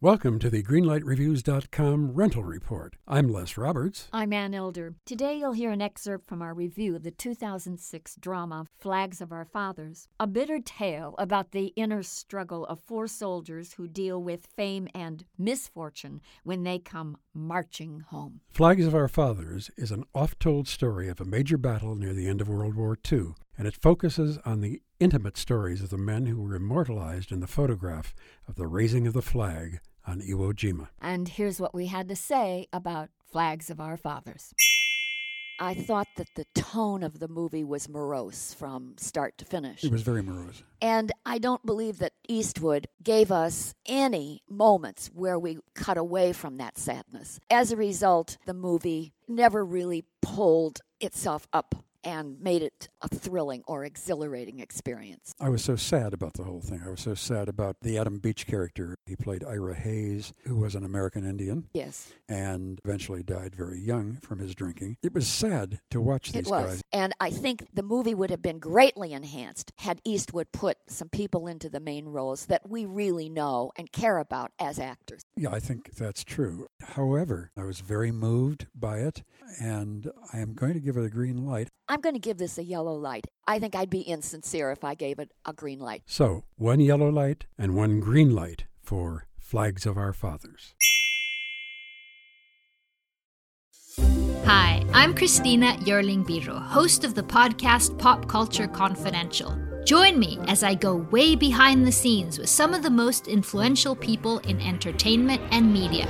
Welcome to the GreenlightReviews.com rental report. I'm Les Roberts. I'm Ann Elder. Today you'll hear an excerpt from our review of the 2006 drama Flags of Our Fathers, a bitter tale about the inner struggle of four soldiers who deal with fame and misfortune when they come marching home. Flags of Our Fathers is an oft told story of a major battle near the end of World War II, and it focuses on the intimate stories of the men who were immortalized in the photograph of the raising of the flag on Iwo Jima. And here's what we had to say about Flags of Our Fathers. I thought that the tone of the movie was morose from start to finish. It was very morose. And I don't believe that Eastwood gave us any moments where we cut away from that sadness. As a result, the movie never really pulled itself up and made it a thrilling or exhilarating experience. I was so sad about the whole thing. I was so sad about the Adam Beach character. He played Ira Hayes, who was an American Indian. Yes. And eventually died very young from his drinking. It was sad to watch these it was. guys. And I think the movie would have been greatly enhanced had Eastwood put some people into the main roles that we really know and care about as actors. Yeah, I think that's true. However, I was very moved by it, and I am going to give it a green light. I'm going to give this a yellow light. I think I'd be insincere if I gave it a green light. So, one yellow light and one green light for Flags of Our Fathers. Hi, I'm Christina Yerling Biro, host of the podcast Pop Culture Confidential. Join me as I go way behind the scenes with some of the most influential people in entertainment and media.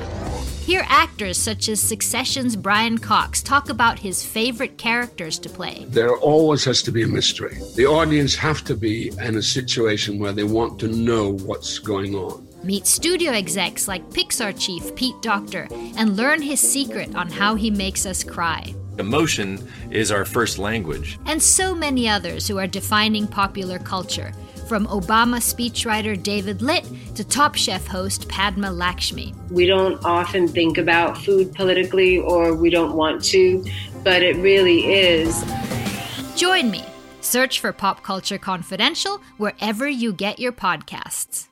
Hear actors such as Succession's Brian Cox talk about his favorite characters to play. There always has to be a mystery. The audience have to be in a situation where they want to know what's going on. Meet studio execs like Pixar chief Pete Docter and learn his secret on how he makes us cry. Emotion is our first language. And so many others who are defining popular culture from Obama speechwriter David Litt to Top Chef host Padma Lakshmi. We don't often think about food politically, or we don't want to, but it really is. Join me. Search for Pop Culture Confidential wherever you get your podcasts.